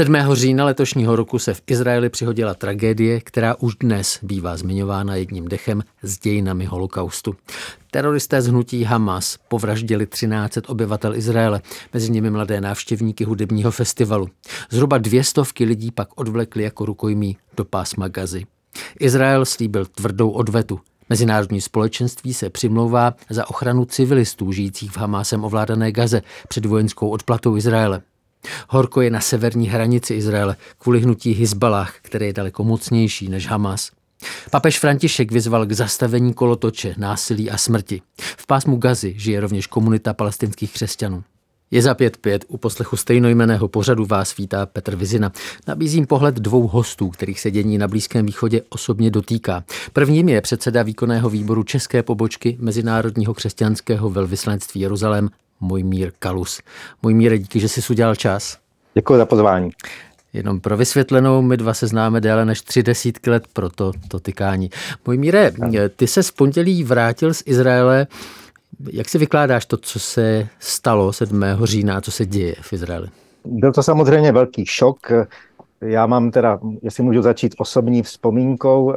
7. října letošního roku se v Izraeli přihodila tragédie, která už dnes bývá zmiňována jedním dechem s dějinami holokaustu. Teroristé z hnutí Hamas povraždili 13 obyvatel Izraele, mezi nimi mladé návštěvníky hudebního festivalu. Zhruba dvě stovky lidí pak odvlekli jako rukojmí do pásma Gazy. Izrael slíbil tvrdou odvetu. Mezinárodní společenství se přimlouvá za ochranu civilistů žijících v Hamásem ovládané Gaze před vojenskou odplatou Izraele. Horko je na severní hranici Izraele kvůli hnutí Hizbalách, které je daleko mocnější než Hamas. Papež František vyzval k zastavení kolotoče, násilí a smrti. V pásmu Gazy žije rovněž komunita palestinských křesťanů. Je za pět pět, u poslechu stejnojmeného pořadu vás vítá Petr Vizina. Nabízím pohled dvou hostů, kterých se dění na Blízkém východě osobně dotýká. Prvním je předseda výkonného výboru České pobočky Mezinárodního křesťanského velvyslanectví Jeruzalém můj mír Kalus. Můj mír, díky, že jsi udělal čas. Děkuji za pozvání. Jenom pro vysvětlenou, my dva se známe déle než tři desítky let, proto to tykání. Můj míre, ty se z pondělí vrátil z Izraele. Jak si vykládáš to, co se stalo 7. října, co se děje v Izraeli? Byl to samozřejmě velký šok. Já mám teda, jestli můžu začít osobní vzpomínkou, eh,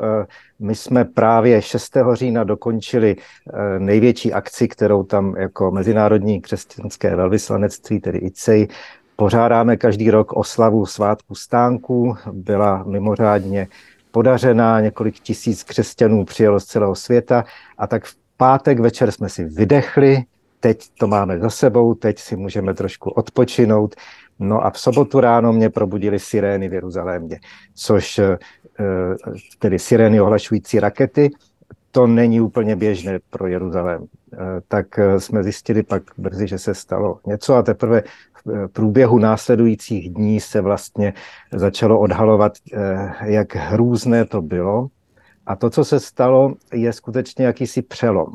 my jsme právě 6. října dokončili eh, největší akci, kterou tam jako Mezinárodní křesťanské velvyslanectví, tedy ICEI, pořádáme každý rok oslavu svátku stánku. Byla mimořádně podařená, několik tisíc křesťanů přijelo z celého světa a tak v pátek večer jsme si vydechli, teď to máme za sebou, teď si můžeme trošku odpočinout. No a v sobotu ráno mě probudili sirény v Jeruzalémě, což eh, tedy sirény ohlašující rakety, to není úplně běžné pro Jeruzalém. Eh, tak eh, jsme zjistili pak brzy, že se stalo něco a teprve v průběhu následujících dní se vlastně začalo odhalovat, jak hrůzné to bylo. A to, co se stalo, je skutečně jakýsi přelom.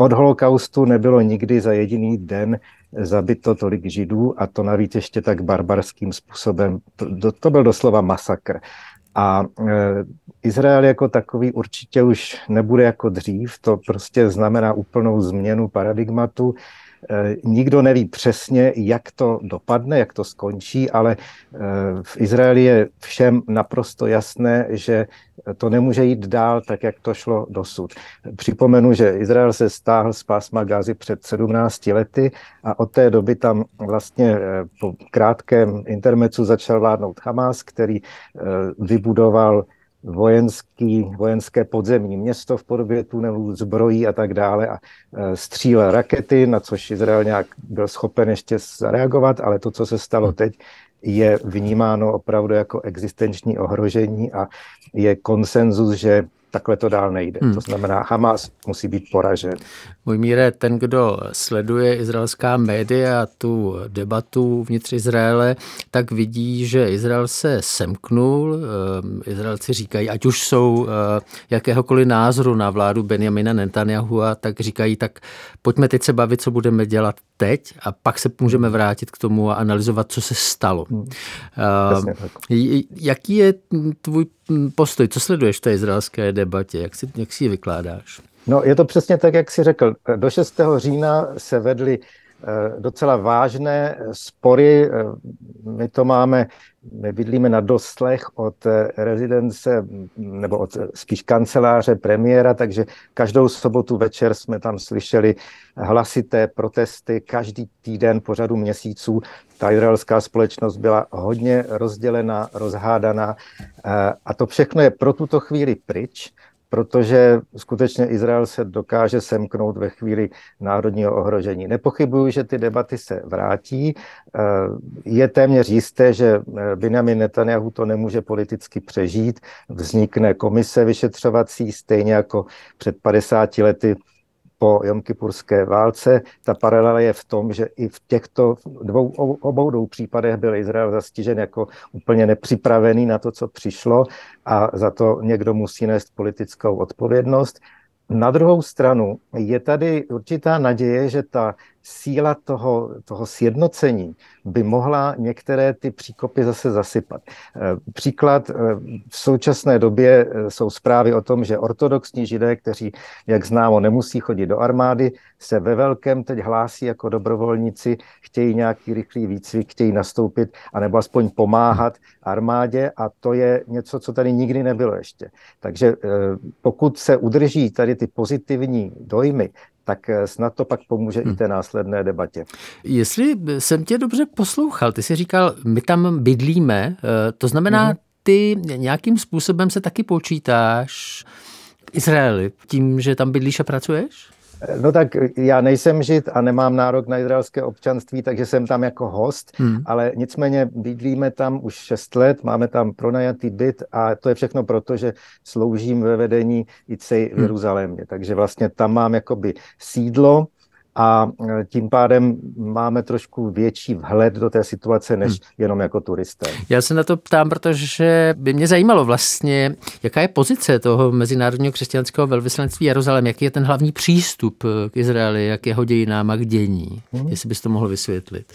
Od holokaustu nebylo nikdy za jediný den zabito tolik židů a to navíc ještě tak barbarským způsobem. To, to byl doslova masakr. A e, Izrael jako takový určitě už nebude jako dřív, to prostě znamená úplnou změnu paradigmatu. Eh, nikdo neví přesně, jak to dopadne, jak to skončí, ale eh, v Izraeli je všem naprosto jasné, že to nemůže jít dál tak, jak to šlo dosud. Připomenu, že Izrael se stáhl z pásma Gázy před 17 lety a od té doby tam vlastně eh, po krátkém intermecu začal vládnout Hamas, který vybudoval vojenský, vojenské podzemní město v podobě tunelů, zbrojí a tak dále a e, střílel rakety, na což Izrael nějak byl schopen ještě zareagovat, ale to, co se stalo hmm. teď, je vnímáno opravdu jako existenční ohrožení a je konsenzus, že takhle to dál nejde. Hmm. To znamená, Hamas musí být poražen. Můj míre, ten, kdo sleduje izraelská média, tu debatu vnitř Izraele, tak vidí, že Izrael se semknul. Eh, Izraelci říkají, ať už jsou eh, jakéhokoliv názoru na vládu Benjamina Netanyahu, tak říkají, tak pojďme teď se bavit, co budeme dělat teď a pak se můžeme vrátit k tomu a analyzovat, co se stalo. Hmm. Uh, jaký je tvůj postoj? Co sleduješ v té izraelské debatě? Jak si, jak si ji vykládáš? No, je to přesně tak, jak si řekl. Do 6. října se vedly docela vážné spory. Eh, my to máme, my bydlíme na doslech od eh, rezidence, nebo od spíš kanceláře premiéra, takže každou sobotu večer jsme tam slyšeli hlasité protesty každý týden po řadu měsíců. Ta izraelská společnost byla hodně rozdělená, rozhádaná a to všechno je pro tuto chvíli pryč protože skutečně Izrael se dokáže semknout ve chvíli národního ohrožení. Nepochybuju, že ty debaty se vrátí. Eh, je téměř jisté, že eh, Benjamin Netanyahu to nemůže politicky přežít. Vznikne komise vyšetřovací, stejně jako před 50 lety po Jomkipurské válce. Ta paralela je v tom, že i v těchto dvou, obou dvou případech byl Izrael zastižen jako úplně nepřipravený na to, co přišlo a za to někdo musí nést politickou odpovědnost. Na druhou stranu je tady určitá naděje, že ta síla toho, toho sjednocení by mohla některé ty příkopy zase zasypat. Eh, příklad, eh, v současné době eh, jsou zprávy o tom, že ortodoxní židé, kteří, jak známo, nemusí chodit do armády, se ve velkém teď hlásí jako dobrovolníci, chtějí nějaký rychlý výcvik, chtějí nastoupit, anebo aspoň pomáhat armádě a to je něco, co tady nikdy nebylo ještě. Takže pokud se udrží tady ty pozitivní dojmy, tak eh, snad to pak pomůže hmm. i té následné debatě. Jestli jsem tě dobře poslouchal, ty jsi říkal, my tam bydlíme, eh, to znamená, hmm. ty nějakým způsobem se taky počítáš Izraeli tím, že tam bydlíš a pracuješ? No tak já nejsem žid a nemám nárok na izraelské občanství, takže jsem tam jako host, hmm. ale nicméně bydlíme tam už 6 let, máme tam pronajatý byt a to je všechno proto, že sloužím ve vedení ICEI v hmm. Jeruzalémě. Takže vlastně tam mám jakoby sídlo, a e, tím pádem máme trošku větší vhled do té situace, než hmm. jenom jako turisté. Já se na to ptám, protože by mě zajímalo vlastně, jaká je pozice toho Mezinárodního křesťanského velvyslanectví Jeruzalém, jaký je ten hlavní přístup k Izraeli, jak jeho dějinám a k dění, hmm. jestli bys to mohl vysvětlit.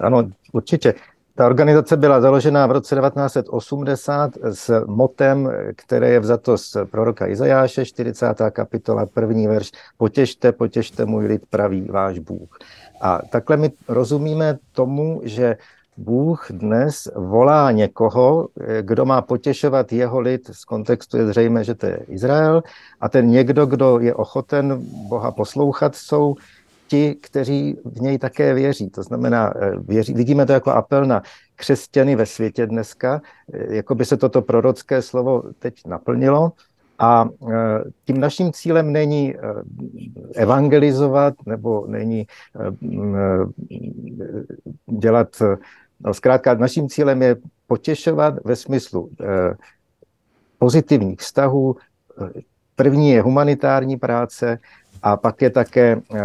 Ano, určitě. Ta organizace byla založena v roce 1980 s motem, které je vzato z proroka Izajáše, 40. kapitola, první verš. Potěšte, potěšte můj lid, praví váš Bůh. A takhle my rozumíme tomu, že Bůh dnes volá někoho, kdo má potěšovat jeho lid, z kontextu je zřejmé, že to je Izrael, a ten někdo, kdo je ochoten Boha poslouchat, jsou ti, kteří v něj také věří. To znamená, eh, věří, vidíme to jako apel na křesťany ve světě dneska, eh, jako by se toto prorocké slovo teď naplnilo. A eh, tím naším cílem není evangelizovat nebo není dělat, no zkrátka naším cílem je potěšovat ve smyslu pozitivních vztahů. První je humanitární práce, a pak je také eh,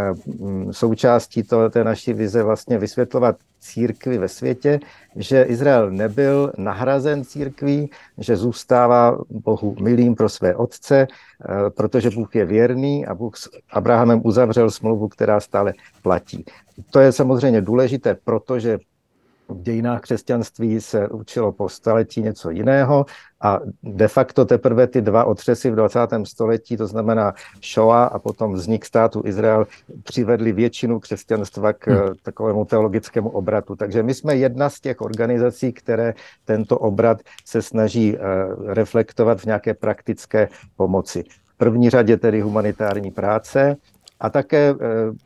součástí to, té naší vize vlastně vysvětlovat církvi ve světě, že Izrael nebyl nahrazen církví, že zůstává Bohu milým pro své otce, eh, protože Bůh je věrný a Bůh s Abrahamem uzavřel smlouvu, která stále platí. To je samozřejmě důležité, protože v dějinách křesťanství se učilo po staletí něco jiného a de facto teprve ty dva otřesy v 20. století, to znamená Shoah a potom vznik státu Izrael, přivedli většinu křesťanstva k hmm. takovému teologickému obratu. Takže my jsme jedna z těch organizací, které tento obrat se snaží eh, reflektovat v nějaké praktické pomoci. V první řadě tedy humanitární práce, a také eh,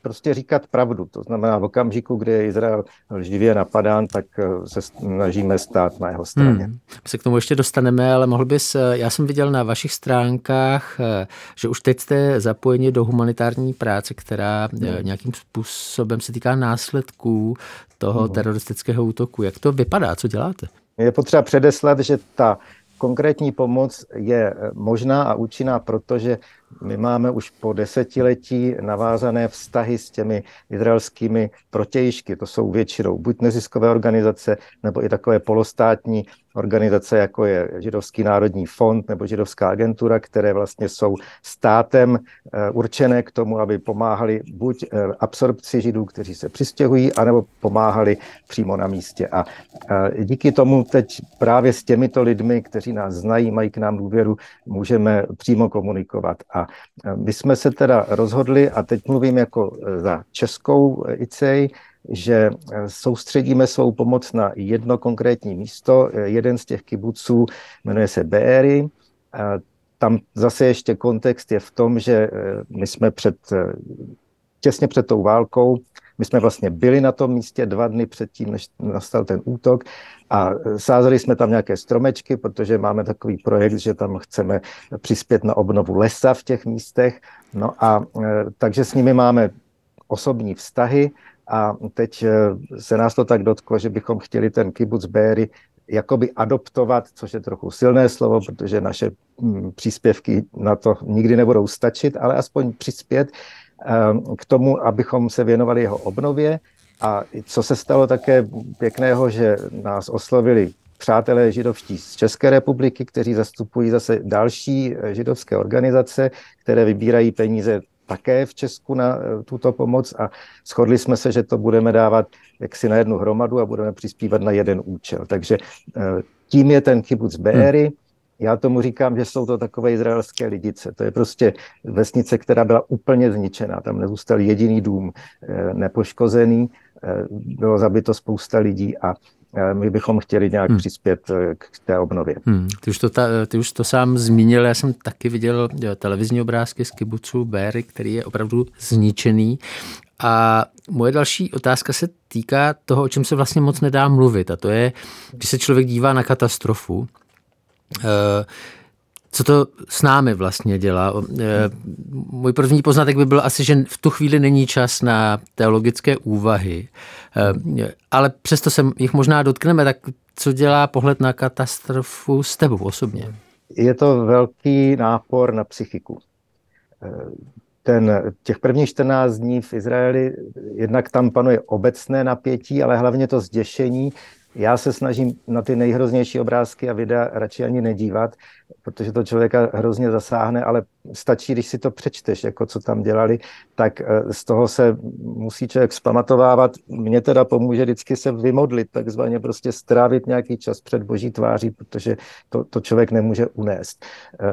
prostě říkat pravdu. To znamená, v okamžiku, kdy je Izrael lživě napadán, tak eh, se snažíme stát na jeho straně. Hmm. Se k tomu ještě dostaneme, ale mohl bys, eh, já jsem viděl na vašich stránkách, že už teď jste zapojeni do humanitární práce, která hmm. nějakým způsobem se týká následků toho hmm. teroristického útoku. Jak to vypadá? Co děláte? Je potřeba předeslat, že ta konkrétní pomoc je možná a účinná, protože my máme už po desetiletí navázané vztahy s těmi izraelskými protějšky. To jsou většinou buď neziskové organizace, nebo i takové polostátní organizace, jako je Židovský národní fond nebo Židovská agentura, které vlastně jsou státem eh, určené k tomu, aby pomáhali buď eh, absorpci Židů, kteří se přistěhují, anebo pomáhali přímo na místě. A eh, díky tomu teď právě s těmito lidmi, kteří nás znají, mají k nám důvěru, můžeme přímo komunikovat. A my jsme se teda rozhodli, a teď mluvím jako za českou ICEJ, že soustředíme svou pomoc na jedno konkrétní místo. Jeden z těch kibuců jmenuje se Beery. Tam zase ještě kontext je v tom, že my jsme před, těsně před tou válkou my jsme vlastně byli na tom místě dva dny předtím, než nastal ten útok a sázeli jsme tam nějaké stromečky, protože máme takový projekt, že tam chceme přispět na obnovu lesa v těch místech. No a e, takže s nimi máme osobní vztahy a teď e, se nás to tak dotklo, že bychom chtěli ten kibbutz Béry jakoby adoptovat, což je trochu silné slovo, protože naše mm, příspěvky na to nikdy nebudou stačit, ale aspoň přispět k tomu, abychom se věnovali jeho obnově. A co se stalo také pěkného, že nás oslovili přátelé židovští z České republiky, kteří zastupují zase další eh, židovské organizace, které vybírají peníze také v Česku na tuto pomoc a shodli jsme se, že to budeme dávat jaksi na jednu hromadu a budeme přispívat na jeden účel. Takže tím je ten kibuc Beery. Hmm. Já tomu říkám, že jsou to takové izraelské lidice. To je prostě vesnice, která byla úplně zničená. Tam nezůstal jediný dům nepoškozený, bylo zabito spousta lidí a my bychom chtěli nějak hmm. přispět eh, k té obnově. Hmm. Ty, už to ta, ty už to sám zmínil, já jsem taky viděl eh, televizní obrázky z kibucu Béry, který je opravdu zničený. A moje další otázka se týká toho, o čem se vlastně moc nedá mluvit, a to je, když se člověk dívá na katastrofu, eh, co to s námi vlastně dělá. Můj první poznatek by byl asi, že v tu chvíli není čas na teologické úvahy, ale přesto se jich možná dotkneme, tak co dělá pohled na katastrofu s tebou osobně? Je to velký nápor na psychiku. Ten, těch prvních 14 dní v Izraeli, jednak tam panuje obecné napětí, ale hlavně to zděšení, já se snažím na ty nejhroznější obrázky a videa radši ani nedívat, protože to člověka hrozně zasáhne, ale stačí, když si to přečteš, jako co tam dělali, tak eh, z toho se musí člověk zpamatovávat. Mně teda pomůže vždycky se vymodlit, takzvaně prostě strávit nějaký čas před boží tváří, protože to, to člověk nemůže unést. Eh,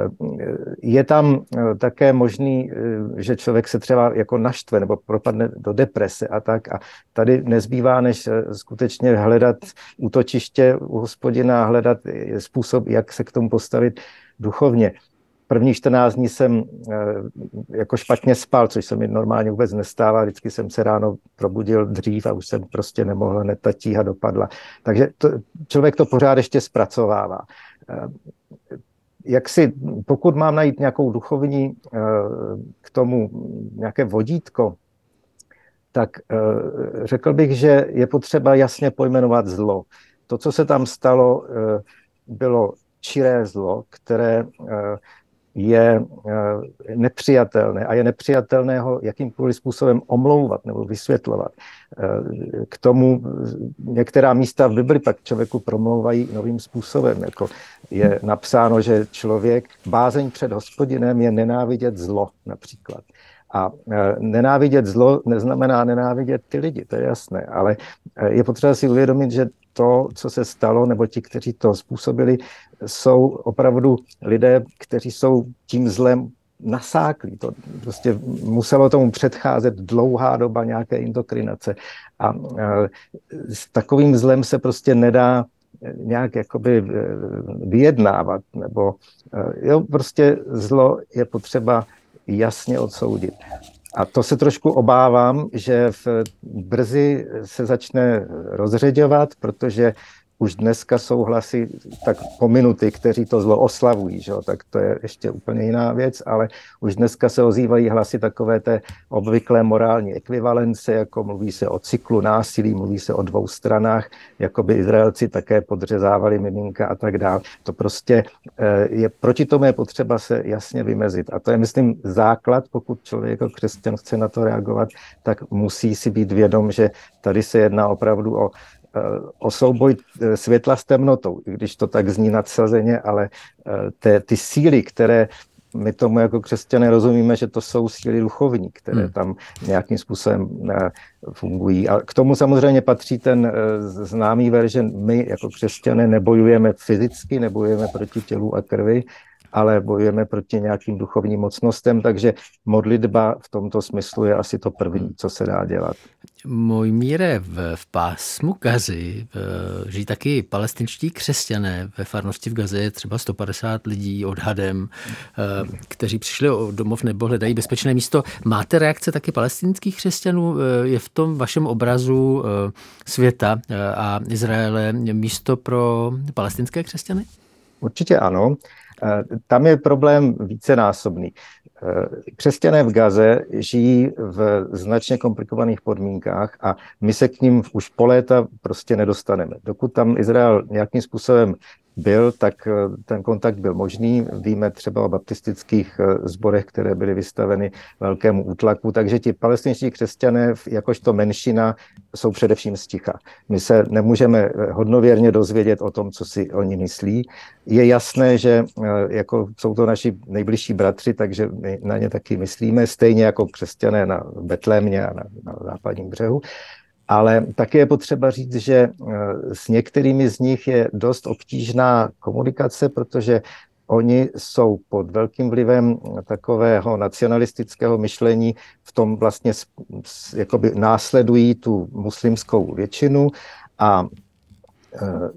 je tam eh, také možný, že člověk se třeba jako naštve nebo propadne do deprese a tak a tady nezbývá, než skutečně hledat útočiště u hospodina, hledat způsob, jak se k tomu postavit duchovně. První 14 dní jsem eh, jako špatně spal, což se mi normálně vůbec nestává. Vždycky jsem se ráno probudil dřív a už jsem prostě nemohl, hned ta tíha dopadla. Takže to, člověk to pořád ještě zpracovává. Eh, jak si, pokud mám najít nějakou duchovní eh, k tomu nějaké vodítko, tak řekl bych, že je potřeba jasně pojmenovat zlo. To, co se tam stalo, bylo čiré zlo, které eh, je eh, nepřijatelné a je nepřijatelné ho jakýmkoliv způsobem omlouvat nebo vysvětlovat. Eh, k tomu některá místa v Bibli pak člověku promlouvají novým způsobem. Jako je napsáno, že člověk, bázeň před hospodinem je nenávidět zlo například. A nenávidět zlo neznamená nenávidět ty lidi, to je jasné, ale je potřeba si uvědomit, že to, co se stalo, nebo ti, kteří to způsobili, jsou opravdu lidé, kteří jsou tím zlem nasáklí. To prostě muselo tomu předcházet dlouhá doba nějaké indoktrinace. A s takovým zlem se prostě nedá nějak jakoby vyjednávat, nebo jo, prostě zlo je potřeba jasně odsoudit. A to se trošku obávám, že v brzy se začne rozředěvat, protože už dneska jsou hlasy tak pominuty, kteří to zlo oslavují, že? tak to je ještě úplně jiná věc, ale už dneska se ozývají hlasy takové té obvyklé morální ekvivalence, jako mluví se o cyklu násilí, mluví se o dvou stranách, jako by Izraelci také podřezávali miminka a tak dále. To prostě eh, je, proti tomu je potřeba se jasně vymezit. A to je, myslím, základ, pokud člověk jako křesťan chce na to reagovat, tak musí si být vědom, že tady se jedná opravdu o o souboj eh, světla s temnotou, i když to tak zní nadsazeně, ale eh, te, ty síly, které my tomu jako křesťané rozumíme, že to jsou síly duchovní, které hmm. tam nějakým způsobem eh, fungují. A k tomu samozřejmě patří ten známý ver, že my jako křesťané nebojujeme fyzicky, nebojujeme proti tělu a krvi, ale bojujeme proti nějakým duchovním mocnostem, takže modlitba v tomto smyslu je asi to první, co se dá dělat. Můj míre, v, v pásmu Gazy žijí taky palestinští křesťané. Ve farnosti v Gaze je třeba 150 lidí odhadem, eh, kteří přišli o domov nebo hledají bezpečné místo. Máte reakce taky palestinských křesťanů? Eh, je v tom vašem obrazu eh, světa a Izraele místo pro palestinské křesťany? Určitě ano. Tam je problém vícenásobný. Eh, křesťané v Gaze žijí v značně komplikovaných podmínkách a my se k ním už po léta prostě nedostaneme. Dokud tam Izrael nějakým způsobem byl, tak ten kontakt byl možný. Víme třeba o baptistických zborech, které byly vystaveny velkému útlaku, takže ti palestinští křesťané, jakožto menšina, jsou především sticha. My se nemůžeme hodnověrně dozvědět o tom, co si oni myslí. Je jasné, že jako jsou to naši nejbližší bratři, takže my na ně taky myslíme, stejně jako křesťané na Betlémě a na, na západním břehu. Ale také je potřeba říct, že eh, s některými z nich je dost obtížná komunikace, protože oni jsou pod velkým vlivem takového nacionalistického myšlení, v tom vlastně jakoby následují tu muslimskou většinu a eh,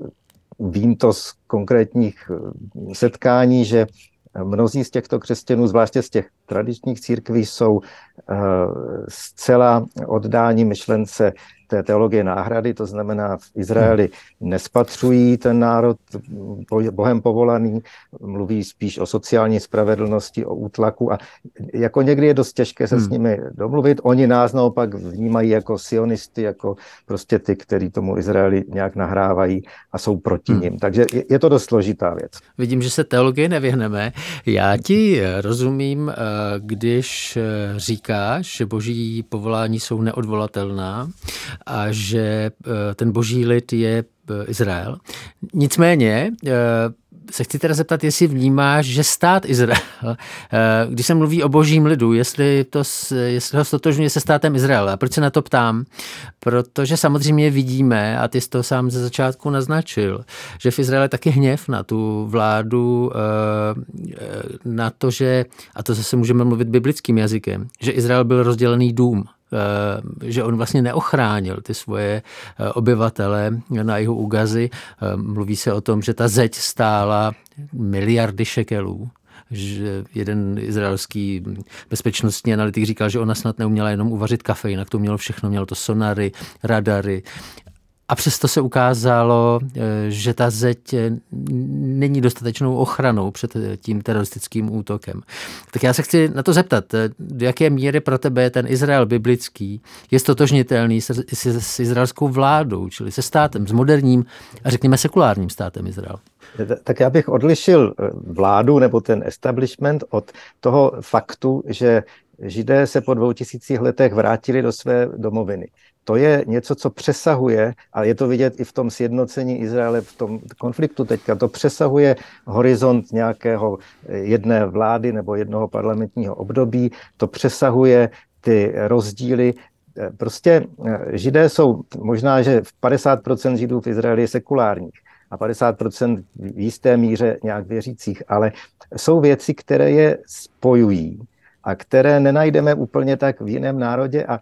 vím to z konkrétních eh, setkání, že mnozí z těchto křesťanů, zvláště z těch tradičních církví, jsou zcela oddáni myšlence té teologie náhrady, to znamená v Izraeli nespatřují ten národ bohem povolaný, mluví spíš o sociální spravedlnosti, o útlaku a jako někdy je dost těžké se hmm. s nimi domluvit. Oni nás naopak vnímají jako sionisty, jako prostě ty, kteří tomu Izraeli nějak nahrávají a jsou proti hmm. ním. Takže je, je to dost složitá věc. Vidím, že se teologie nevyhneme. Já ti rozumím, eh, když eh, říkáš, že boží povolání jsou neodvolatelná a že eh, ten boží lid je eh, Izrael. Nicméně eh, se chci teda zeptat, jestli vnímáš, že stát Izrael, když se mluví o božím lidu, jestli, to, jestli ho stotožňuje se státem Izrael. A proč se na to ptám? Protože samozřejmě vidíme, a ty jsi to sám ze začátku naznačil, že v Izraeli taky hněv na tu vládu, na to, že, a to zase můžeme mluvit biblickým jazykem, že Izrael byl rozdělený dům že on vlastně neochránil ty svoje eh, obyvatele na jeho úgazy. Eh, mluví se o tom, že ta zeď stála miliardy šekelů že jeden izraelský bezpečnostní analytik říkal, že ona snad neuměla jenom uvařit kafe, jinak to mělo všechno, mělo to sonary, radary a přesto se ukázalo, eh, že ta zeď eh, není dostatečnou ochranou před eh, tím teroristickým útokem. Tak já se chci na to zeptat, do jaké míry pro tebe je ten Izrael biblický, je stotožnitelný s, s, s izraelskou vládou, čili se státem, s moderním a řekněme sekulárním státem Izrael? Tak já bych odlišil vládu nebo ten establishment od toho faktu, že Židé se po dvou tisících letech vrátili do své domoviny to je něco, co přesahuje, a je to vidět i v tom sjednocení Izraele v tom konfliktu teďka, to přesahuje horizont nějakého eh, jedné vlády nebo jednoho parlamentního období, to přesahuje ty rozdíly. Eh, prostě eh, židé jsou, možná, že 50% židů v Izraeli je sekulárních a 50% v jisté míře nějak věřících, ale jsou věci, které je spojují a které nenajdeme úplně tak v jiném národě a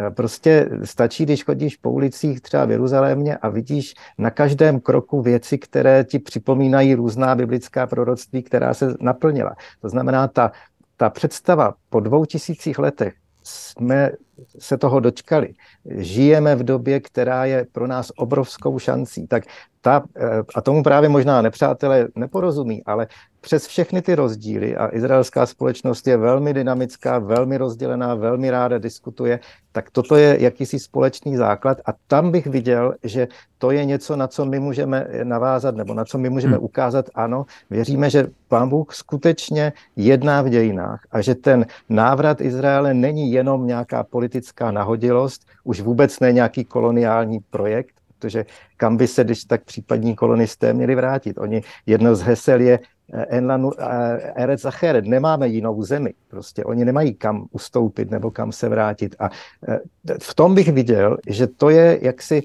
Eh, prostě stačí, když chodíš po ulicích třeba v Jeruzalémě a vidíš na každém kroku věci, které ti připomínají různá biblická proroctví, která se naplnila. To znamená, ta, ta představa po dvou tisících letech jsme se toho dočkali. Žijeme v době, která je pro nás obrovskou šancí. Tak ta, eh, a tomu právě možná nepřátelé neporozumí, ale přes všechny ty rozdíly, a izraelská společnost je velmi dynamická, velmi rozdělená, velmi ráda diskutuje, tak toto je jakýsi společný základ a tam bych viděl, že to je něco, na co my můžeme navázat, nebo na co my můžeme hmm. ukázat, ano, věříme, že pán Bůh skutečně jedná v dějinách a že ten návrat Izraele není jenom nějaká politická nahodilost, už vůbec ne nějaký koloniální projekt, protože kam by se, když tak případní kolonisté měli vrátit. Oni, jedno z hesel je eh, Enlanu eh, Erec Zacheret, nemáme jinou zemi. Prostě oni nemají kam ustoupit nebo kam se vrátit. A eh, v tom bych viděl, že to je jaksi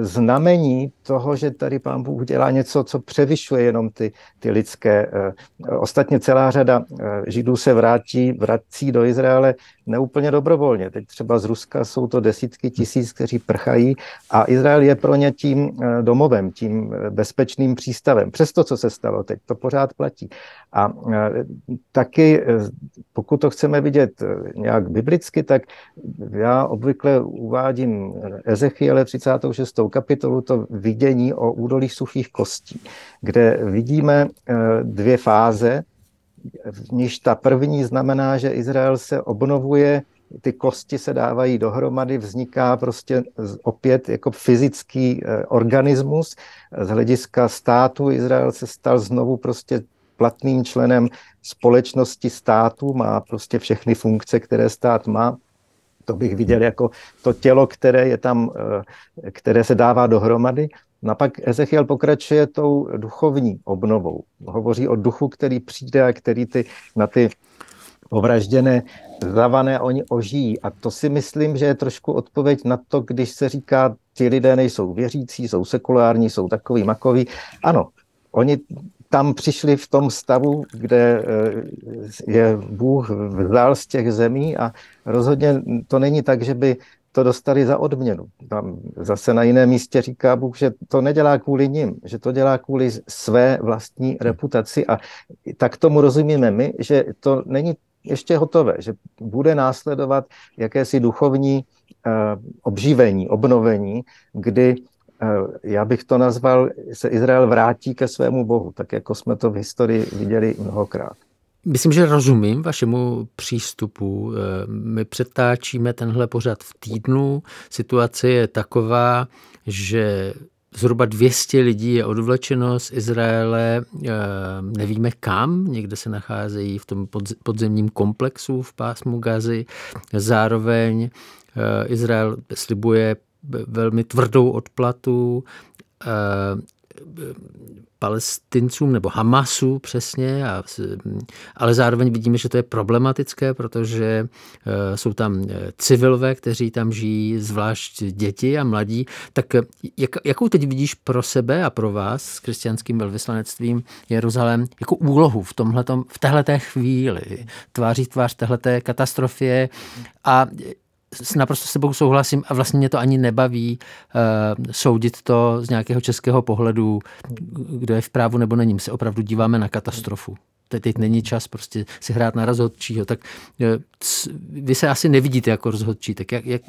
znamení toho, že tady pán Bůh dělá něco, co převyšuje jenom ty, ty lidské. Ostatně celá řada Židů se vrátí, vrací do Izraele neúplně dobrovolně. Teď třeba z Ruska jsou to desítky tisíc, kteří prchají a Izrael je pro ně tím eh, domovem, tím eh, bezpečným přístavem. Přes to, co se stalo teď, to pořád platí. A eh, taky, pokud to chceme vidět nějak biblicky, tak já obvykle uvádím Ezechiele 36. kapitolu, to vidění o údolích suchých kostí, kde vidíme dvě fáze, v níž ta první znamená, že Izrael se obnovuje ty kosti se dávají dohromady, vzniká prostě opět jako fyzický organismus. Z hlediska státu Izrael se stal znovu prostě platným členem společnosti státu, má prostě všechny funkce, které stát má. To bych viděl jako to tělo, které je tam, které se dává dohromady. No a pak Ezechiel pokračuje tou duchovní obnovou. Hovoří o duchu, který přijde a který ty, na ty povražděné zavané oni ožijí. A to si myslím, že je trošku odpověď na to, když se říká, ti lidé nejsou věřící, jsou sekulární, jsou takový makoví. Ano, oni tam přišli v tom stavu, kde eh, je Bůh vzal z těch zemí a rozhodně to není tak, že by to dostali za odměnu. Tam zase na jiném místě říká Bůh, že to nedělá kvůli nim, že to dělá kvůli své vlastní reputaci a tak tomu rozumíme my, že to není ještě hotové, že bude následovat jakési duchovní uh, obživení, obnovení, kdy já bych to nazval, se Izrael vrátí ke svému Bohu, tak jako jsme to v historii viděli mnohokrát. Myslím, že rozumím vašemu přístupu. Eh, my přetáčíme tenhle pořad v týdnu. Situace je taková, že zhruba 200 lidí je odvlečeno z Izraele, eh, nevíme kam, někde se nacházejí v tom podzemním komplexu v pásmu Gazy. Zároveň eh, Izrael slibuje velmi tvrdou odplatu palestincům nebo Hamasu přesně, a, ale zároveň vidíme, že to je problematické, protože uh, jsou tam eh, civilové, kteří tam žijí, zvlášť děti a mladí. Tak eh, jak, jakou teď vidíš pro sebe a pro vás s křesťanským velvyslanectvím Jeruzalém jako úlohu v, tomhletom, v téhleté chvíli, tváří tvář téhleté katastrofě a s naprosto sebou souhlasím a vlastně mě to ani nebaví uh, soudit to z nějakého českého pohledu, kdo je v právu nebo není. My se opravdu díváme na katastrofu. Teď, teď není čas prostě si hrát na rozhodčího. Tak uh, vy se asi nevidíte jako rozhodčí, tak jak, jak,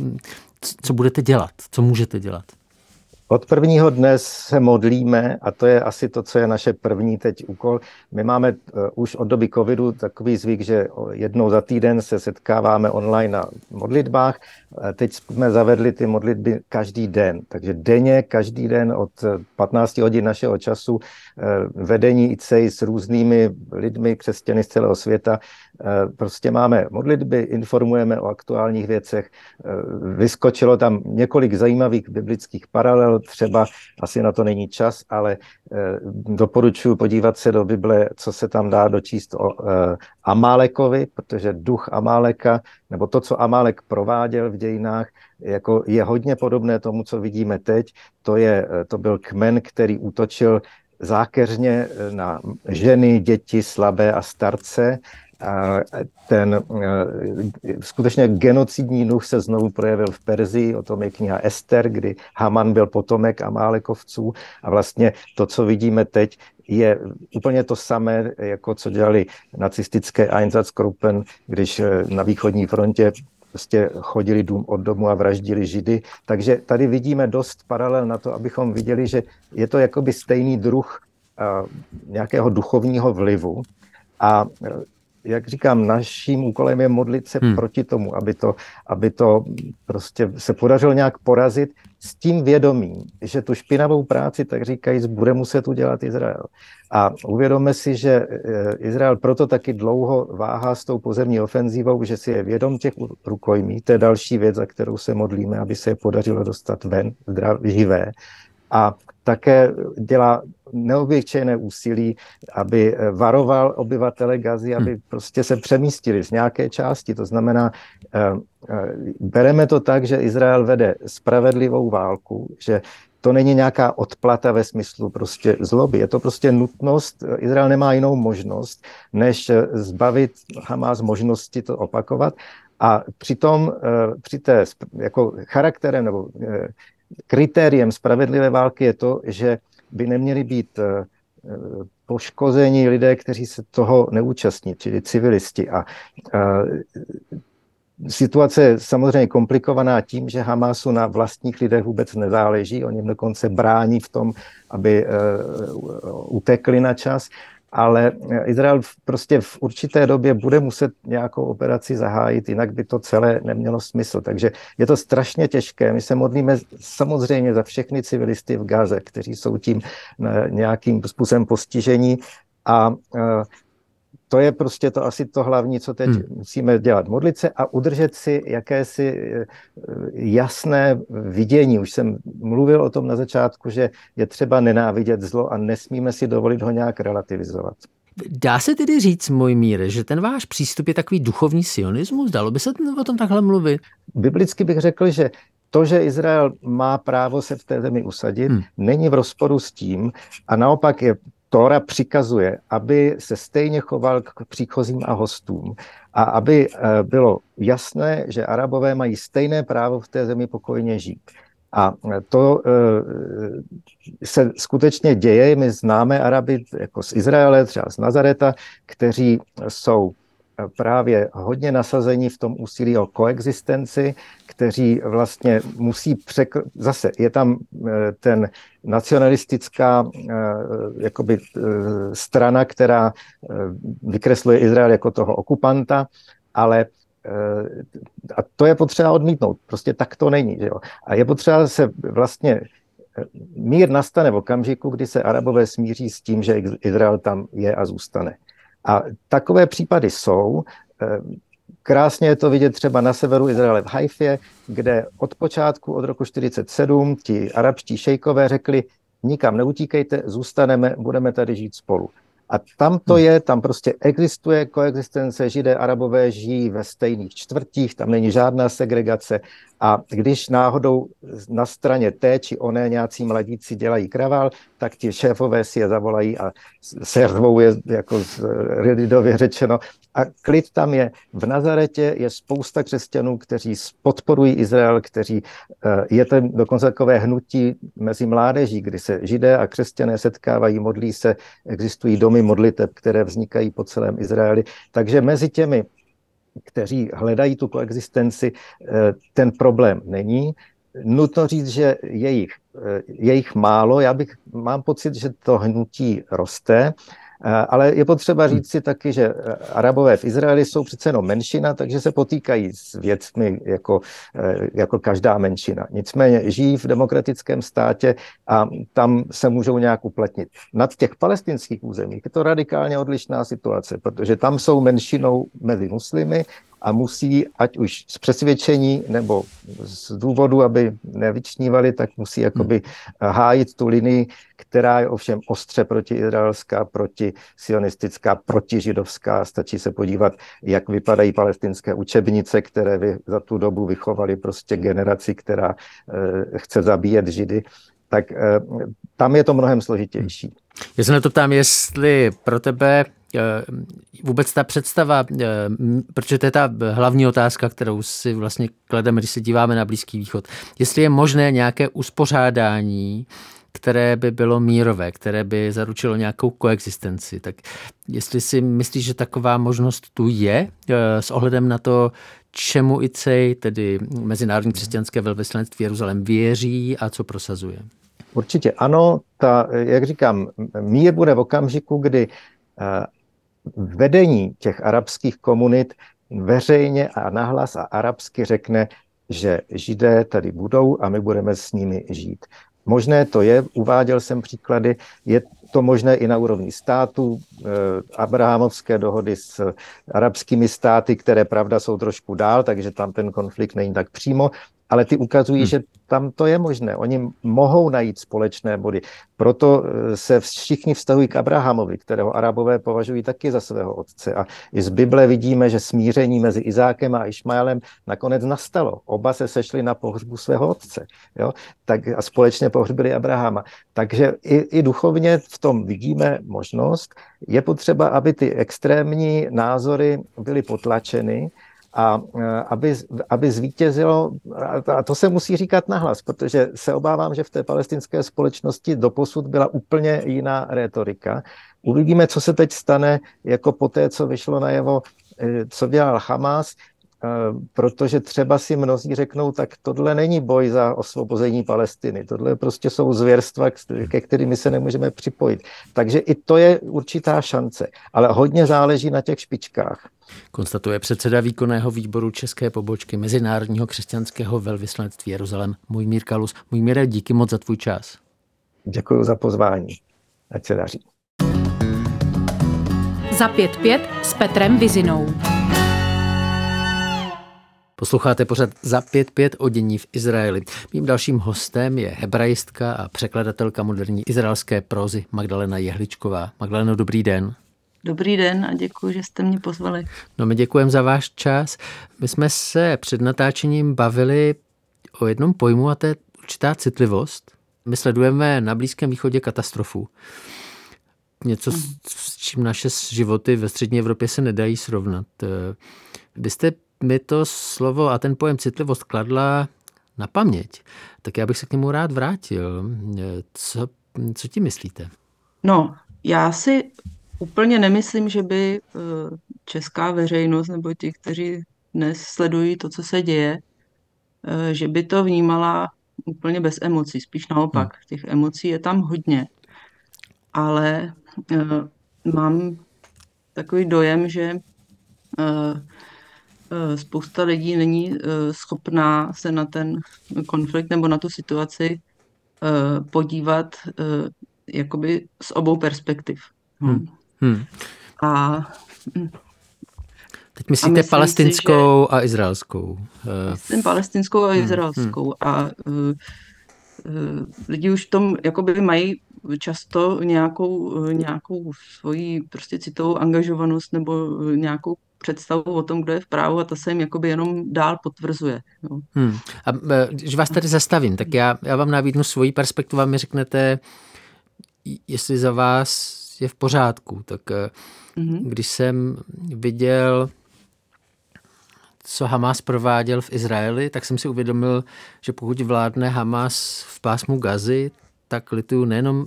co budete dělat? Co můžete dělat? Od prvního dne se modlíme a to je asi to, co je naše první teď úkol. My máme uh, už od doby covidu takový zvyk, že jednou za týden se setkáváme online na modlitbách. Teď jsme zavedli ty modlitby každý den, takže denně, každý den od 15 hodin našeho času vedení ICEI s různými lidmi křesťany z celého světa Eh, prostě máme modlitby, informujeme o aktuálních věcech. Eh, vyskočilo tam několik zajímavých biblických paralel, třeba asi na to není čas, ale eh, doporučuji podívat se do Bible, co se tam dá dočíst o Amálekovi, protože duch Amáleka, nebo to, co Amálek prováděl v dějinách, jako je hodně podobné tomu, co vidíme teď. To, je, to byl kmen, který útočil zákeřně na ženy, děti, slabé a starce ten eh, skutečně genocidní duch se znovu projevil v Perzii, o tom je kniha Ester, kdy Haman byl potomek Amálekovců a vlastně to, co vidíme teď, je úplně to samé, jako co dělali nacistické Einsatzgruppen, když eh, na východní frontě prostě chodili dům od domu a vraždili židy. Takže tady vidíme dost paralel na to, abychom viděli, že je to jakoby stejný druh uh, nějakého duchovního vlivu. A jak říkám, naším úkolem je modlit se hmm. proti tomu, aby to, aby to prostě se podařilo nějak porazit s tím vědomím, že tu špinavou práci, tak říkají, bude muset udělat Izrael. A uvědomme si, že eh, Izrael proto taky dlouho váhá s tou pozemní ofenzívou, že si je vědom těch rukojmí. To je další věc, za kterou se modlíme, aby se je podařilo dostat ven zdrav, živé. A také dělá neobyčejné úsilí, aby varoval obyvatele Gazy, aby hmm. prostě se přemístili z nějaké části. To znamená, eh, eh, bereme to tak, že Izrael vede spravedlivou válku, že to není nějaká odplata ve smyslu prostě zloby. Je to prostě nutnost. Izrael nemá jinou možnost, než zbavit Hamas možnosti to opakovat. A přitom eh, při té jako charakterem nebo kritériem spravedlivé války je to, že by neměli být eh, poškození lidé, kteří se toho neúčastní, čili civilisti. A eh, situace je samozřejmě komplikovaná tím, že Hamasu na vlastních lidech vůbec nezáleží. Oni jim dokonce brání v tom, aby eh, utekli na čas. Ale Izrael prostě v určité době bude muset nějakou operaci zahájit, jinak by to celé nemělo smysl. Takže je to strašně těžké. My se modlíme samozřejmě za všechny civilisty v Gaze, kteří jsou tím eh, nějakým způsobem postižení a eh, to je prostě to asi to hlavní, co teď hmm. musíme dělat. Modlit se a udržet si jakési eh, jasné vidění. Už jsem mluvil o tom na začátku, že je třeba nenávidět zlo a nesmíme si dovolit ho nějak relativizovat. Dá se tedy říct, můj míre, že ten váš přístup je takový duchovní sionismus? Dalo by se o tom takhle mluvit? Biblicky bych řekl, že to, že Izrael má právo se v té zemi usadit, hmm. není v rozporu s tím a naopak je Tóra přikazuje, aby se stejně choval k příchozím a hostům a aby eh, bylo jasné, že Arabové mají stejné právo v té zemi pokojně žít. A to eh, se skutečně děje. My známe Araby jako z Izraele, třeba z Nazareta, kteří jsou právě hodně nasazení v tom úsilí o koexistenci, kteří vlastně musí překr... Zase je tam eh, ten nacionalistická eh, jakoby, eh, strana, která vykresluje Izrael jako toho okupanta, ale a to je potřeba odmítnout. Prostě tak to není. Že jo? A je potřeba se vlastně mír nastane v okamžiku, kdy se Arabové smíří s tím, že Izrael tam je a zůstane. A takové případy jsou. Eh, krásně je to vidět třeba na severu Izraele v Haifě, kde od počátku, od roku 47, ti arabští šejkové řekli, nikam neutíkejte, zůstaneme, budeme tady žít spolu. A tam to hmm. je, tam prostě existuje koexistence, židé, arabové žijí ve stejných čtvrtích, tam není žádná segregace a když náhodou na straně té či oné nějací mladíci dělají kravál, tak ti šéfové si je zavolají a servou je jako lidově řečeno. A klid tam je. V Nazaretě je spousta křesťanů, kteří podporují Izrael, kteří eh, je to dokonce takové hnutí mezi mládeží, kdy se židé a křesťané setkávají, modlí se, existují domy modliteb, které vznikají po celém Izraeli. Takže mezi těmi kteří hledají tu koexistenci, eh, ten problém není. Nutno říct, že je jich, eh, je jich málo. Já bych, mám pocit, že to hnutí roste. Eh, ale je potřeba hmm. říct si taky, že eh, Arabové v Izraeli jsou přece jenom menšina, takže se potýkají s věcmi jako, eh, jako každá menšina. Nicméně žijí v demokratickém státě a tam se můžou nějak uplatnit. Nad těch palestinských územích je to radikálně odlišná situace, protože tam jsou menšinou mezi muslimy a musí, ať už z přesvědčení nebo z důvodu, aby nevyčnívali, tak musí jakoby hájit tu linii, která je ovšem ostře protiizraelská, protisionistická, protižidovská. Stačí se podívat, jak vypadají palestinské učebnice, které vy za tu dobu vychovali prostě generaci, která e, chce zabíjet židy. Tak e, tam je to mnohem složitější. Já se na to ptám, jestli pro tebe Eh, vůbec ta představa, eh, protože to je ta hlavní otázka, kterou si vlastně klademe, když se díváme na Blízký východ, jestli je možné nějaké uspořádání, které by bylo mírové, které by zaručilo nějakou koexistenci. Tak jestli si myslíš, že taková možnost tu je eh, s ohledem na to, čemu ICEJ, tedy Mezinárodní křesťanské velvyslanectví Jeruzalém, věří a co prosazuje? Určitě ano. Ta, jak říkám, mír bude v okamžiku, kdy vedení těch arabských komunit veřejně a nahlas a arabsky řekne, že židé tady budou a my budeme s nimi žít. Možné to je, uváděl jsem příklady, je to možné i na úrovni státu, eh, Abrahamovské dohody s arabskými státy, které pravda jsou trošku dál, takže tam ten konflikt není tak přímo, ale ty ukazují, hmm. že tam to je možné. Oni mohou najít společné body. Proto eh, se všichni vztahují k Abrahamovi, kterého Arabové považují taky za svého otce. A i z Bible vidíme, že smíření mezi Izákem a Išmaelem nakonec nastalo. Oba se sešli na pohřbu svého otce jo? Tak, a společně pohřbili Abrahama. Takže i, i duchovně v tom vidíme možnost. Je potřeba, aby ty extrémní názory byly potlačeny, a aby, aby zvítězilo, a to se musí říkat nahlas, protože se obávám, že v té palestinské společnosti doposud byla úplně jiná retorika. Uvidíme, co se teď stane, jako po té, co vyšlo najevo, eh, co dělal Hamas, protože třeba si mnozí řeknou, tak tohle není boj za osvobození Palestiny, tohle prostě jsou zvěrstva, ke kterými se nemůžeme připojit. Takže i to je určitá šance, ale hodně záleží na těch špičkách. Konstatuje předseda výkonného výboru České pobočky Mezinárodního křesťanského velvyslanectví Jeruzalém Mujmír Kalus. Mujmíre, díky moc za tvůj čas. Děkuji za pozvání. Ať se daří. Za 5-5 s Petrem Vizinou. Posloucháte pořad za 5-5 o dění v Izraeli. Mým dalším hostem je hebraistka a překladatelka moderní izraelské prózy Magdalena Jehličková. Magdaleno, dobrý den. Dobrý den a děkuji, že jste mě pozvali. No my děkujeme za váš čas. My jsme se před natáčením bavili o jednom pojmu a to je určitá citlivost. My sledujeme na Blízkém východě katastrofu. Něco, s čím naše životy ve střední Evropě se nedají srovnat. Vy jste mi to slovo a ten pojem citlivost kladla na paměť, tak já bych se k němu rád vrátil. Co, co ti myslíte? No, já si úplně nemyslím, že by eh, česká veřejnost nebo ti, kteří dnes sledují to, co se děje, eh, že by to vnímala úplně bez emocí. Spíš naopak, hmm. těch emocí je tam hodně. Ale uh, mám takový dojem, že Eh, spousta lidí není eh, schopná se na ten konflikt nebo na tu situaci eh, podívat jakoby z obou perspektiv. Hmm. Hmm. A hm. Teď myslíte a palestinskou si, že... a izraelskou? Myslím palestinskou a hmm. izraelskou. Hmm. A uh, lidi už v tom jakoby mají často nějakou, nějakou svoji prostě citovou angažovanost nebo nějakou představu o tom, kdo je v právu a ta se jim jakoby jenom dál potvrzuje. No. Hmm. A když vás tady zastavím, tak já, já vám nabídnu svoji perspektivu a mi řeknete, jestli za vás je v pořádku. Tak mm-hmm. když jsem viděl, co Hamas prováděl v Izraeli, tak jsem si uvědomil, že pokud vládne Hamas v pásmu Gazy, tak lituju nejenom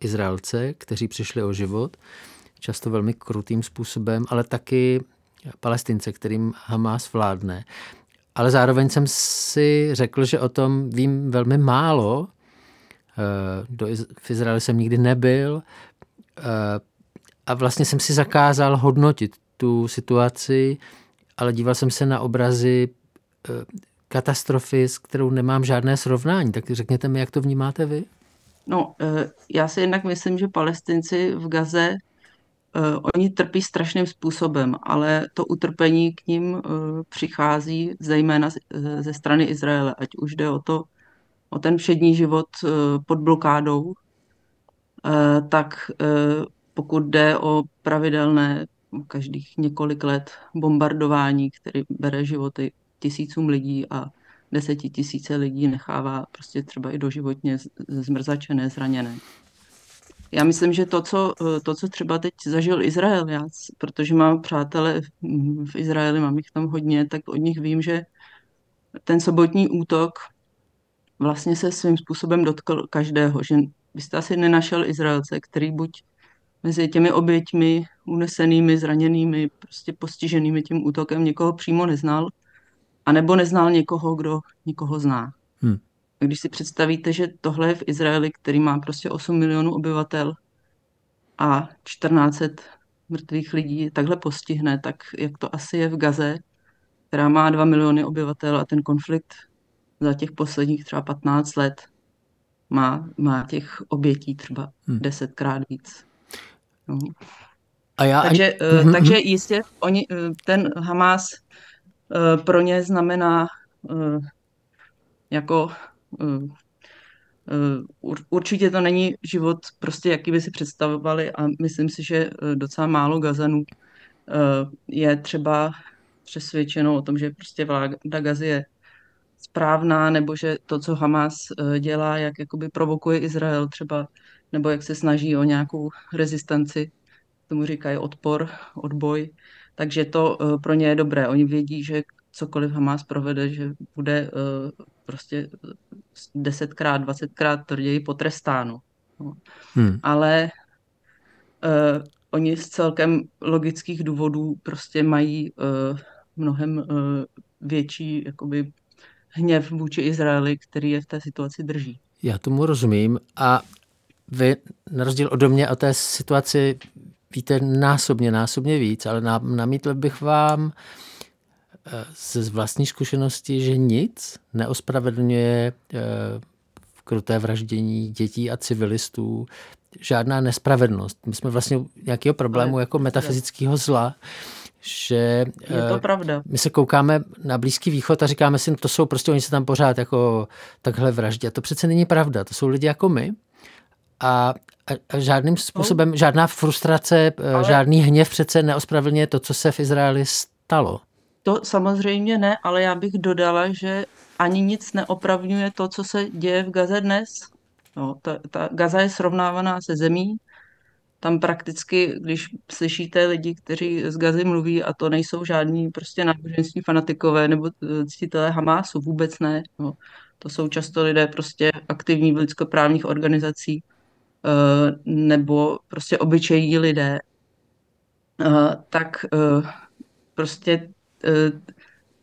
Izraelce, kteří přišli o život, často velmi krutým způsobem, ale taky Palestince, kterým Hamas vládne. Ale zároveň jsem si řekl, že o tom vím velmi málo. Eh, do, v Izraeli jsem nikdy nebyl eh, a vlastně jsem si zakázal hodnotit tu situaci, ale díval jsem se na obrazy eh, katastrofy, s kterou nemám žádné srovnání. Tak řekněte mi, jak to vnímáte vy? No, já si jednak myslím, že palestinci v Gaze oni trpí strašným způsobem, ale to utrpení k ním uh, přichází zejména uh, ze strany Izraele, ať už jde o to, o ten všední život pod blokádou, tak pokud jde o pravidelné každých několik let bombardování, který bere životy tisícům lidí a desetitisíce lidí nechává prostě třeba i doživotně zmrzačené, zraněné. Já myslím, že to, co, eh, to, co třeba teď zažil Izrael, já, protože mám přátele v Izraeli, mám jich tam hodně, tak od nich vím, že ten sobotní útok vlastně se svým způsobem dotkl každého, že byste asi nenašel Izraelce, který buď mezi těmi oběťmi, unesenými, zraněnými, prostě postiženými tím útokem někoho přímo neznal, anebo neznal někoho, kdo někoho zná. Když si představíte, že tohle je v Izraeli, který má prostě 8 milionů obyvatel a 14 mrtvých lidí takhle postihne, tak jak to asi je v Gaze, která má 2 miliony obyvatel a ten konflikt za těch posledních třeba 15 let má, má těch obětí třeba hmm. desetkrát víc. No. A já takže, ani... uh, takže jistě oni, uh, ten Hamas uh, pro ně znamená uh, jako Eh, eh, určitě to není život, prostě jaký by si představovali a myslím si, že eh, docela málo Gazanů je třeba přesvědčeno o tom, že prostě vláda Gazy je správná, nebo že to, co Hamas dělá, jak jakoby provokuje Izrael třeba, nebo jak se snaží o nějakou rezistanci, tomu říkají odpor, odboj, takže to pro ně je dobré. Oni vědí, že cokoliv Hamas provede, že bude prostě desetkrát, dvacetkrát tvrději potrestáno. No. Hmm. Ale uh, oni z celkem logických důvodů prostě mají uh, mnohem větší jakoby, hněv vůči Izraeli, který je v té situaci drží. Já tomu rozumím a vy, na rozdíl ode mě, o té situaci víte násobně, násobně víc, ale namítl bych vám ze vlastní zkušenosti, že nic neospravedlňuje eh, kruté vraždění dětí a civilistů, žádná nespravedlnost. My jsme vlastně nějakého problému jako metafyzického zla, že je to eh, pravda. my se koukáme na Blízký východ a říkáme si, no to jsou prostě, oni se tam pořád jako takhle vraždí. A to přece není pravda. To jsou lidi jako my. A, a žádným způsobem, no. žádná frustrace, eh, ale... žádný hněv přece neospravedlňuje to, co se v Izraeli stalo. To samozřejmě ne, ale já bych dodala, že ani nic neopravňuje to, co se děje v Gaze dnes. No, ta, ta Gaza je srovnávaná se zemí, tam prakticky, když slyšíte lidi, kteří z Gazy mluví, a to nejsou žádní prostě náboženství fanatikové nebo eh, ctitelé Hamásu, vůbec ne. No. To jsou často lidé prostě aktivní v lidskoprávních organizací eh, nebo prostě obyčejní lidé. Eh, tak prostě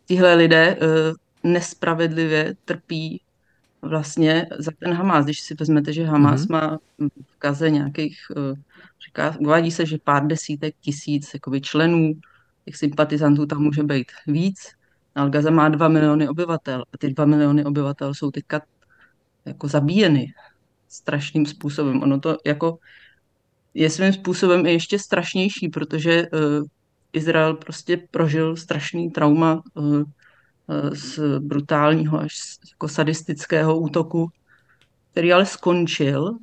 tihle lidé nespravedlivě trpí vlastně za ten Hamás. Když si vezmete, že Hamás mm-hmm. má v Gaze nějakých Říká, uvádí se, že pár desítek tisíc jakoby, členů, těch sympatizantů tam může být víc. Algaza má dva miliony obyvatel a ty dva miliony obyvatel jsou teďka jako zabíjeny strašným způsobem. Ono to jako je svým způsobem i ještě strašnější, protože uh, Izrael prostě prožil strašný trauma uh, z brutálního až jako sadistického útoku, který ale skončil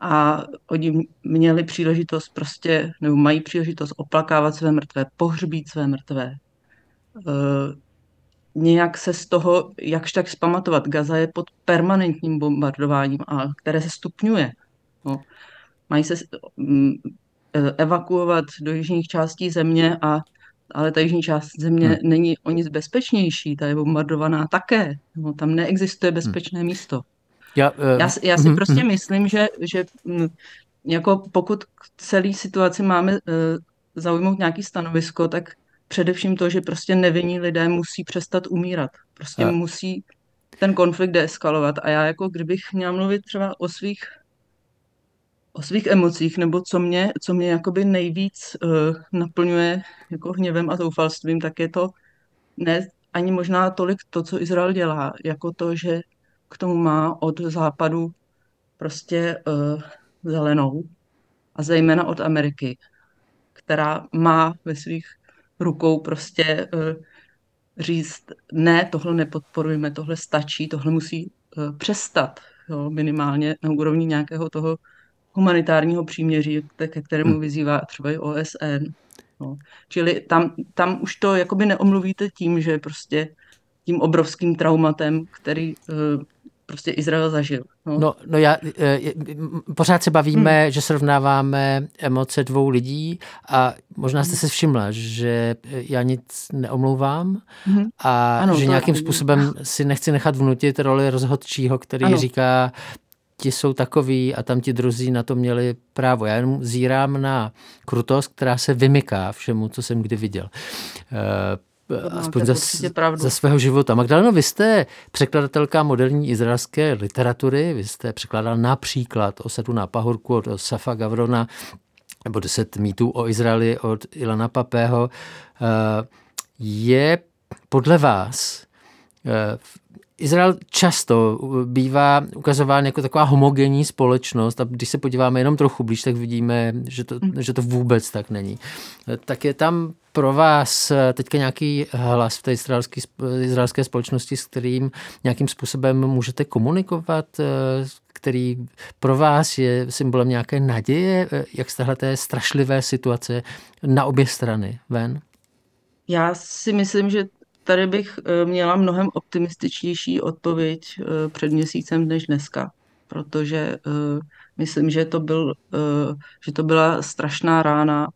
a oni měli příležitost prostě, nebo mají příležitost oplakávat své mrtvé, pohřbít své mrtvé. E, nějak se z toho jakž tak zpamatovat. Gaza je pod permanentním bombardováním, a které se stupňuje. No. Mají se evakuovat do jižních částí země, a, ale ta jižní část země hmm. není o nic bezpečnější, ta je bombardovaná také. No, tam neexistuje bezpečné hmm. místo. Já, uh, já, já si uh, prostě uh, myslím, že, že mm, jako pokud k celé situaci máme uh, zaujmout nějaký stanovisko, tak především to, že prostě nevinní lidé musí přestat umírat. Prostě uh. musí ten konflikt deeskalovat. A já jako kdybych měla mluvit třeba o svých o svých emocích, nebo co mě, co mě jakoby nejvíc uh, naplňuje jako hněvem a zoufalstvím, tak je to ne ani možná tolik to, co Izrael dělá, jako to, že k tomu má od západu prostě uh, zelenou a zejména od Ameriky, která má ve svých rukou prostě uh, říct, ne, tohle nepodporujeme, tohle stačí, tohle musí uh, přestat, jo, minimálně na úrovni nějakého toho humanitárního příměří, ke kterému hm. vyzývá třeba i OSN. No. Čili tam, tam už to jakoby neomluvíte tím, že prostě tím obrovským traumatem, který uh, prostě Izrael zažil. No, no, no já, eh, pořád se bavíme, hmm. že srovnáváme emoce dvou lidí a možná jste se všimla, že já nic neomlouvám hmm. a ano, že nějakým způsobem si nechci nechat vnutit roli rozhodčího, který ano. říká, ti jsou takový a tam ti druzí na to měli právo. Já jenom zírám na krutost, která se vymyká všemu, co jsem kdy viděl. Eh, aspoň za, za svého života. Magdaleno, vy jste překladatelka moderní izraelské literatury, vy jste překládal například Osadu na pahorku od Safa Gavrona, nebo deset mýtů o Izraeli od Ilana Papého. Eh, je podle vás eh, Izrael často bývá ukazován jako taková homogenní společnost a když se podíváme jenom trochu blíž, tak vidíme, že to, mm. že to vůbec tak není. Tak je tam pro vás teďka nějaký hlas v té izraelské, izraelské společnosti, s kterým nějakým způsobem můžete komunikovat, který pro vás je symbolem nějaké naděje, jak z téhle strašlivé situace na obě strany ven? Já si myslím, že tady bych eh, měla mnohem optimističtější odpověď eh, před měsícem než dneska, protože eh, myslím, že to, byl, že to byla strašná rána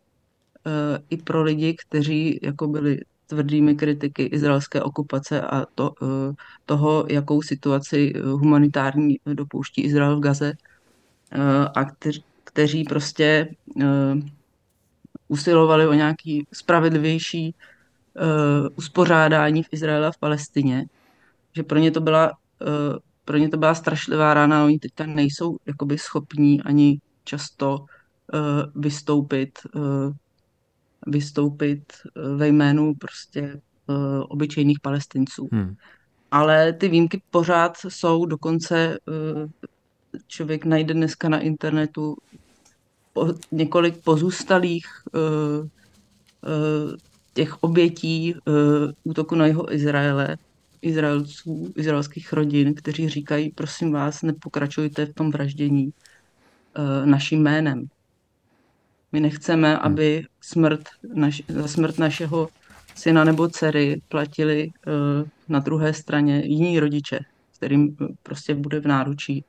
i pro lidi, kteří jako byli tvrdými kritiky izraelské okupace a to, toho, jakou situaci humanitární dopouští Izrael v Gaze a kteř, kteří prostě usilovali o nějaký spravedlivější uspořádání v Izraeli a v Palestině, že pro ně to byla, uh, pro ně to byla strašlivá rána, oni teďka nejsou jakoby schopní ani často uh, vystoupit, uh, vystoupit ve jménu prostě uh, obyčejných palestinců. Hmm. Ale ty výjimky pořád jsou, dokonce uh, člověk najde dneska na internetu po, několik pozůstalých uh, uh, těch obětí uh, útoku na jeho Izraele, Izraelců, izraelských rodin, kteří říkají, prosím vás, nepokračujte v tom vraždění uh, naším jménem. My nechceme, hmm. aby smrt naš, za smrt našeho syna nebo dcery platili uh, na druhé straně jiní rodiče, kterým prostě bude v náručí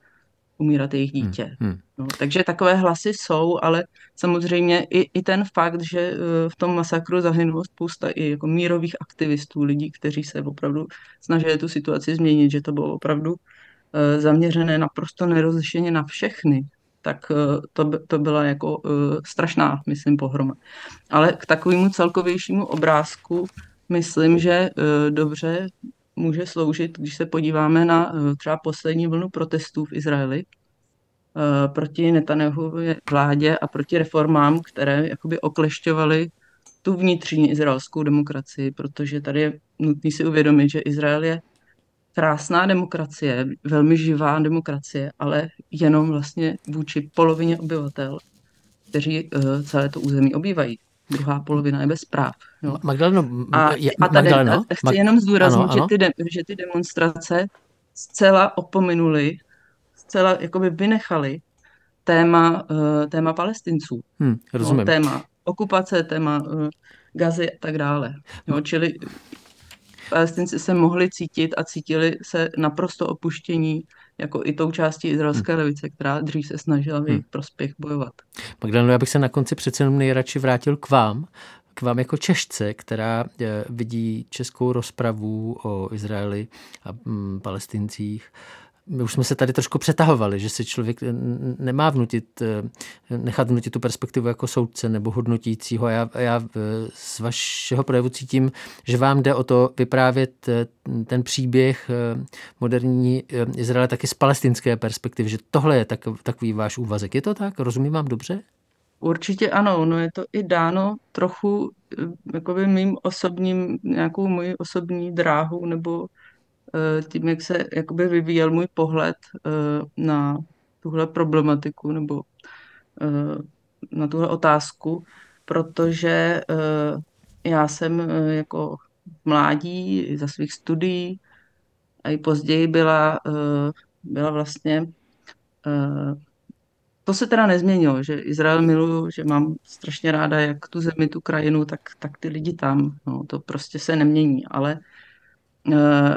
umírat jejich hmm, dítě. Hmm. No, takže takové hlasy jsou, ale samozřejmě i, i ten fakt, že uh, v tom masakru zahynulo spousta i jako mírových aktivistů, lidí, kteří se opravdu snažili tu situaci změnit, že to bylo opravdu uh, zaměřené naprosto nerozlišeně na všechny, tak uh, to, to byla jako strašná, myslím, pohroma. Ale k takovému celkovějšímu obrázku myslím, že dobře může sloužit, když se podíváme na eh, třeba poslední vlnu protestů v Izraeli eh, proti Netanyahuově vládě a proti reformám, které jakoby oklešťovaly tu vnitřní izraelskou demokracii, protože tady je nutný si uvědomit, že Izrael je krásná demokracie, velmi živá demokracie, ale jenom vlastně vůči polovině obyvatel, kteří uh, celé to území obývají druhá polovina je bez práv. Jo. Magdaleno, a, je, a tady Magdaleno, chci Mag... jenom zdůraznit, ano, ano. Že, ty de, že ty demonstrace zcela opominuly, zcela jakoby vynechali téma, uh, téma palestinců. Hmm, rozumím. No, téma okupace, téma uh, gazy a tak dále. Jo, čili palestinci se mohli cítit a cítili se naprosto opuštění jako i tou částí izraelské hmm. levice, která dřív se snažila v jejich hmm. prospěch bojovat. Magdaleno, já bych se na konci přece jenom nejradši vrátil k vám, k vám jako Češce, která eh, vidí českou rozpravu o Izraeli a mm, palestincích my už jsme se tady trošku přetahovali, že si člověk nemá vnutit, eh, nechat vnutit tu perspektivu jako soudce nebo hodnotícího. Já, já eh, z vašeho projevu cítím, že vám jde o to vyprávět eh, ten příběh moderní Izraele taky z palestinské perspektivy, že tohle je tak, takový váš úvazek. Je to tak? Rozumím vám dobře? Určitě ano, no je to i dáno trochu jakoby mým osobním, nějakou moji osobní dráhu nebo Eh, tím, jak se jakoby vyvíjel můj pohled eh, na tuhle problematiku nebo eh, na tuhle otázku, protože já jsem jako mládí za svých studií a i později byla, byla vlastně to se teda nezměnilo, že Izrael miluju, že mám strašně ráda jak tu zemi, tu krajinu, tak, tak ty lidi tam. No, to prostě se nemění, ale Eh,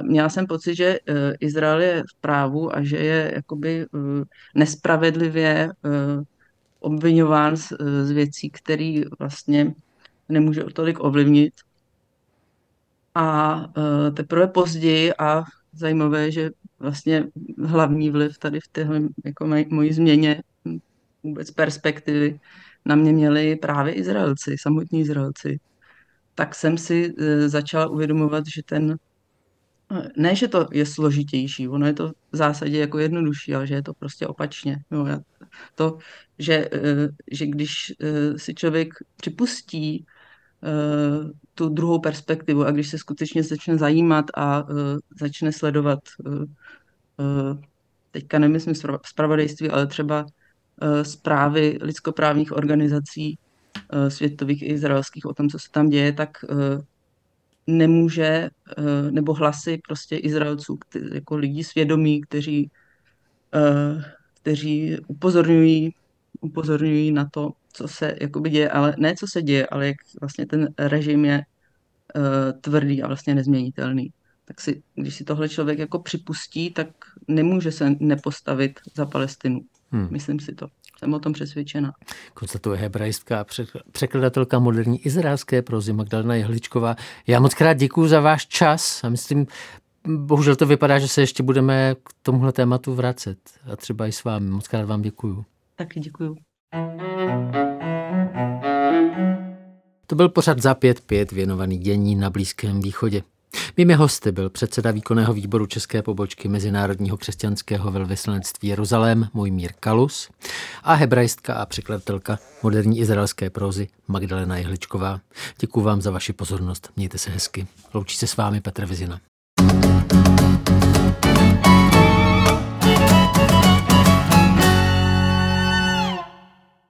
měla jsem pocit, že eh, Izrael je v právu a že je jakoby eh, nespravedlivě obvinován z, z věcí, které vlastně nemůže tolik ovlivnit. A teprve později a zajímavé, že vlastně hlavní vliv tady v téhle jako mojí změně vůbec perspektivy na mě měli právě Izraelci, samotní Izraelci. Tak jsem si začala uvědomovat, že ten ne, že to je složitější, ono je to v zásadě jako jednodušší, ale že je to prostě opačně. Jo, to, že, eh, že když eh, si člověk připustí eh, tu druhou perspektivu a když se skutečně začne zajímat a začne sledovat, teďka nemyslím zpravodajství, ale třeba zprávy lidskoprávních organizací světových i izraelských o tom, co se tam děje, tak nemůže, eh, nebo hlasy prostě Izraelců, jako lidí svědomí, kteří, eh, kteří upozorňují, upozorňují na to, co se jakoby děje, ale ne co se děje, ale jak vlastně ten režim je eh, tvrdý a vlastně nezměnitelný. Tak si, když si tohle člověk jako připustí, tak nemůže se nepostavit za Palestinu. Hmm. Myslím si to. Jsem o tom přesvědčena. Konstatuje hebrajská překladatelka moderní izraelské prozy Magdalena Jehličková. Já moc krát děkuji za váš čas a myslím, bohužel to vypadá, že se ještě budeme k tomuhle tématu vracet. A třeba i s vámi. Moc krát vám děkuji. Taky děkuji. To byl pořad za 5-5 věnovaný dění na Blízkém východě. Mými hosty byl předseda výkonného výboru České pobočky Mezinárodního křesťanského velvyslanectví Jeruzalém Mojmír Kalus a hebrajstka a překladatelka moderní izraelské prózy Magdalena Jehličková. Děkuji vám za vaši pozornost. Mějte se hezky. Loučí se s vámi Petr Vizina.